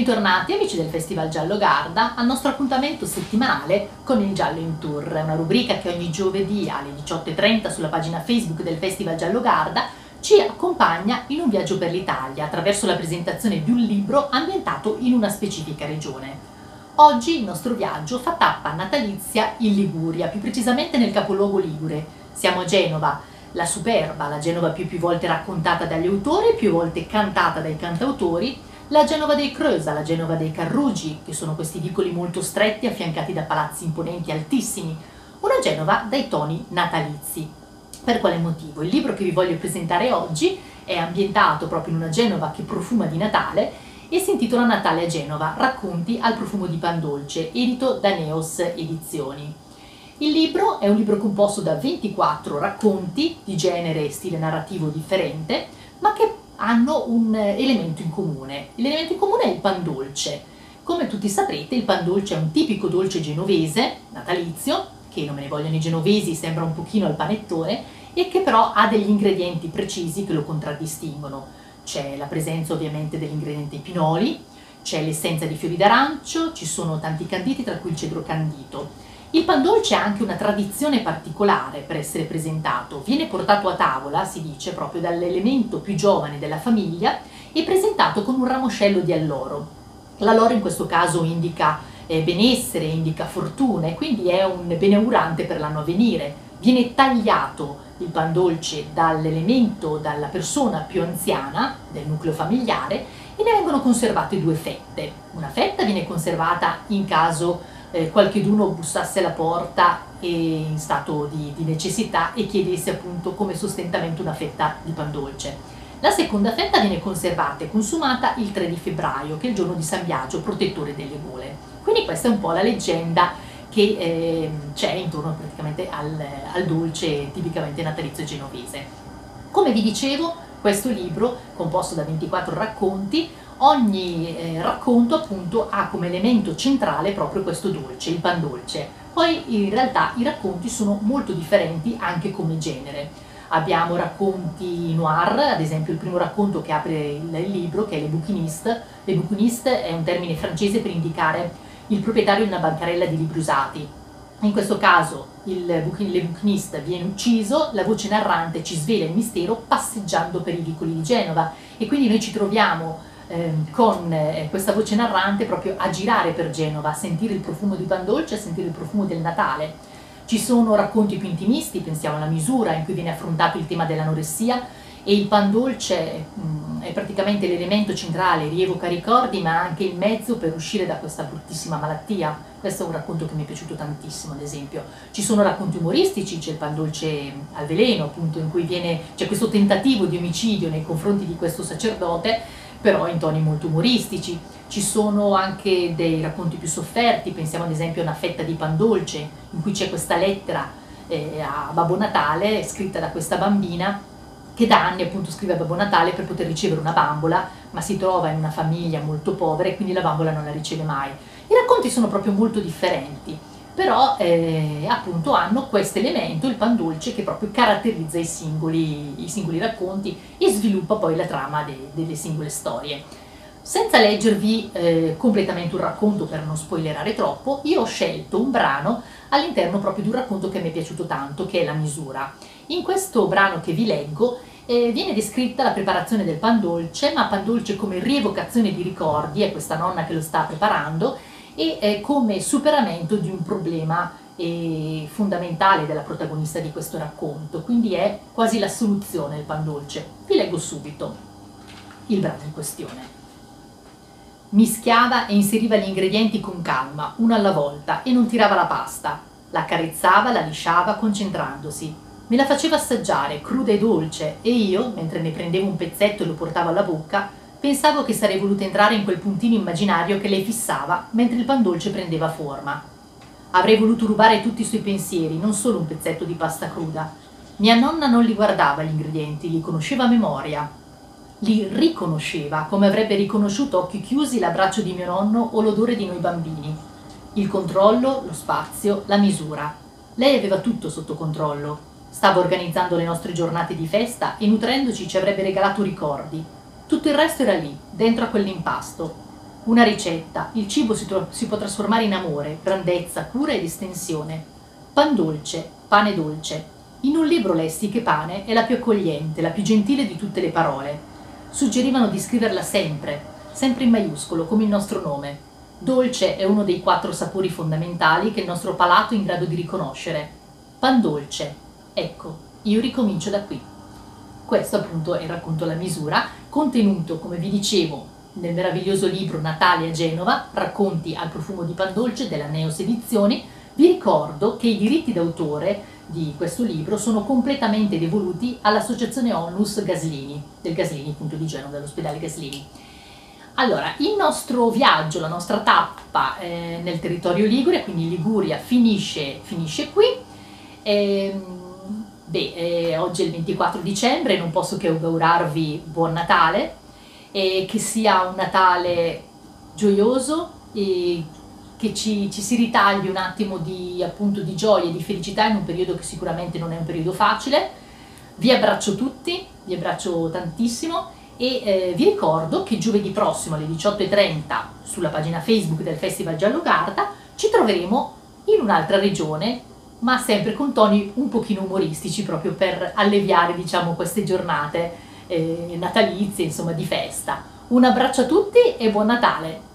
Bentornati amici del Festival Giallo Garda al nostro appuntamento settimanale con il Giallo in Tour, una rubrica che ogni giovedì alle 18.30 sulla pagina Facebook del Festival Giallo Garda ci accompagna in un viaggio per l'Italia attraverso la presentazione di un libro ambientato in una specifica regione. Oggi il nostro viaggio fa tappa natalizia in Liguria, più precisamente nel capoluogo Ligure. Siamo a Genova, la superba, la Genova più più volte raccontata dagli autori, più volte cantata dai cantautori, la Genova dei Creusa, la Genova dei Carrugi, che sono questi vicoli molto stretti affiancati da palazzi imponenti altissimi, una Genova dai toni natalizi. Per quale motivo? Il libro che vi voglio presentare oggi è ambientato proprio in una Genova che profuma di Natale e si intitola Natale a Genova, racconti al profumo di pan dolce, edito da Neos Edizioni. Il libro è un libro composto da 24 racconti di genere e stile narrativo differente, ma che hanno un elemento in comune. L'elemento in comune è il pan dolce. Come tutti saprete, il pan dolce è un tipico dolce genovese, natalizio, che non me ne vogliono i genovesi, sembra un pochino il panettone, e che però ha degli ingredienti precisi che lo contraddistinguono. C'è la presenza ovviamente dell'ingrediente pinoli, c'è l'essenza di fiori d'arancio, ci sono tanti canditi, tra cui il cedro candito il pan dolce ha anche una tradizione particolare per essere presentato, viene portato a tavola, si dice, proprio dall'elemento più giovane della famiglia e presentato con un ramoscello di alloro. L'alloro in questo caso indica eh, benessere, indica fortuna e quindi è un beneaugurante per l'anno a venire. Viene tagliato il pan dolce dall'elemento, dalla persona più anziana del nucleo familiare e ne vengono conservate due fette. Una fetta viene conservata in caso eh, qualcheduno bussasse alla porta in stato di, di, necessità e chiedesse appunto come sostentamento una fetta di pan dolce. La seconda fetta viene conservata e consumata il 3 di febbraio, che è il giorno di San Biagio, protettore delle gole. Quindi questa è un po' la leggenda che eh, c'è intorno praticamente al, al dolce tipicamente natalizio genovese. Come vi dicevo, questo libro, composto da 24 racconti, ogni eh, racconto appunto ha come elemento centrale proprio questo dolce, il pan dolce. Poi in realtà i racconti sono molto differenti anche come genere. Abbiamo racconti noir, ad esempio il primo racconto che apre il, libro, che è Le Bouquiniste. Le Bouquiniste è un termine francese per indicare il proprietario di una bancarella di libri usati. In questo caso il le bouquiniste viene ucciso, la voce narrante ci svela il mistero passeggiando per i vicoli di Genova e quindi noi ci troviamo Ehm, con eh, questa voce narrante proprio a girare per Genova, a sentire il profumo di pan dolce, a sentire il profumo del Natale. Ci sono racconti più intimisti, pensiamo alla misura in cui viene affrontato il tema dell'anoressia e il pan dolce mh, mm, è praticamente l'elemento centrale, rievoca ricordi ma anche il mezzo per uscire da questa bruttissima malattia. Questo è un racconto che mi è piaciuto tantissimo ad esempio. Ci sono racconti umoristici, c'è il pan dolce al veleno appunto in cui viene, c'è questo tentativo di omicidio nei confronti di questo sacerdote però in toni molto umoristici. Ci sono anche dei racconti più sofferti, pensiamo ad esempio a una fetta di pan dolce, in cui c'è questa lettera eh, a Babbo Natale scritta da questa bambina che da anni appunto scrive a Babbo Natale per poter ricevere una bambola, ma si trova in una famiglia molto povera e quindi la bambola non la riceve mai. I racconti sono proprio molto differenti però eh, appunto hanno questo elemento, il pan dolce, che proprio caratterizza i singoli, i singoli racconti e sviluppa poi la trama de, delle singole storie. Senza leggervi eh, completamente un racconto per non spoilerare troppo, io ho scelto un brano all'interno proprio di un racconto che mi è piaciuto tanto, che è La misura. In questo brano che vi leggo eh, viene descritta la preparazione del pan dolce, ma pan dolce come rievocazione di ricordi, è questa nonna che lo sta preparando, e eh, come superamento di un problema eh, fondamentale della protagonista di questo racconto, quindi è quasi la soluzione il pan dolce. Vi leggo subito il brano in questione. Mischiava e inseriva gli ingredienti con calma, uno alla volta, e non tirava la pasta. La carezzava, la lisciava, concentrandosi. Me la faceva assaggiare, cruda e dolce, e io, mentre ne prendevo un pezzetto e lo portavo alla bocca, Pensavo che sarei voluta entrare in quel puntino immaginario che lei fissava mentre il pan dolce prendeva forma. Avrei voluto rubare tutti i suoi pensieri, non solo un pezzetto di pasta cruda. Mia nonna non li guardava gli ingredienti, li conosceva a memoria. Li riconosceva, come avrebbe riconosciuto occhi chiusi l'abbraccio di mio nonno o l'odore di noi bambini. Il controllo, lo spazio, la misura. Lei aveva tutto sotto controllo. Stava organizzando le nostre giornate di festa e nutrendoci ci avrebbe regalato ricordi, tutto il resto era lì, dentro a quell'impasto. una ricetta, il cibo si, si può trasformare in amore, grandezza, cura ed estensione. Pan dolce, pane dolce. In un libro lessi che pane è la più accogliente, la più gentile di tutte le parole. Suggerivano di scriverla sempre, sempre in maiuscolo, come il nostro nome. Dolce è uno dei quattro sapori fondamentali che il nostro palato è in grado di riconoscere. Pan dolce. Ecco, io ricomincio da qui. Questo appunto è il racconto La misura, contenuto, come vi dicevo, nel meraviglioso libro Natale a Genova, racconti al profumo di pan dolce della Neos Edizioni. Vi ricordo che i diritti d'autore di questo libro sono completamente devoluti all'associazione Onlus Gaslini, del Gaslini appunto di Genova, dell'ospedale Gaslini. Allora, il nostro viaggio, la nostra tappa eh, nel territorio Ligure, quindi Liguria, finisce, finisce qui. Eh, beh, eh, oggi è il 24 dicembre, non posso che augurarvi buon Natale, e che sia un Natale gioioso e che ci, ci si ritagli un attimo di, appunto, di gioia e di felicità in un periodo che sicuramente non è un periodo facile. Vi abbraccio tutti, vi abbraccio tantissimo e eh, vi ricordo che giovedì prossimo alle 18.30 sulla pagina Facebook del Festival Giallo Garda ci troveremo in un'altra regione ma sempre con toni un pochino umoristici proprio per alleviare diciamo queste giornate eh, natalizie insomma di festa. Un abbraccio a tutti e buon Natale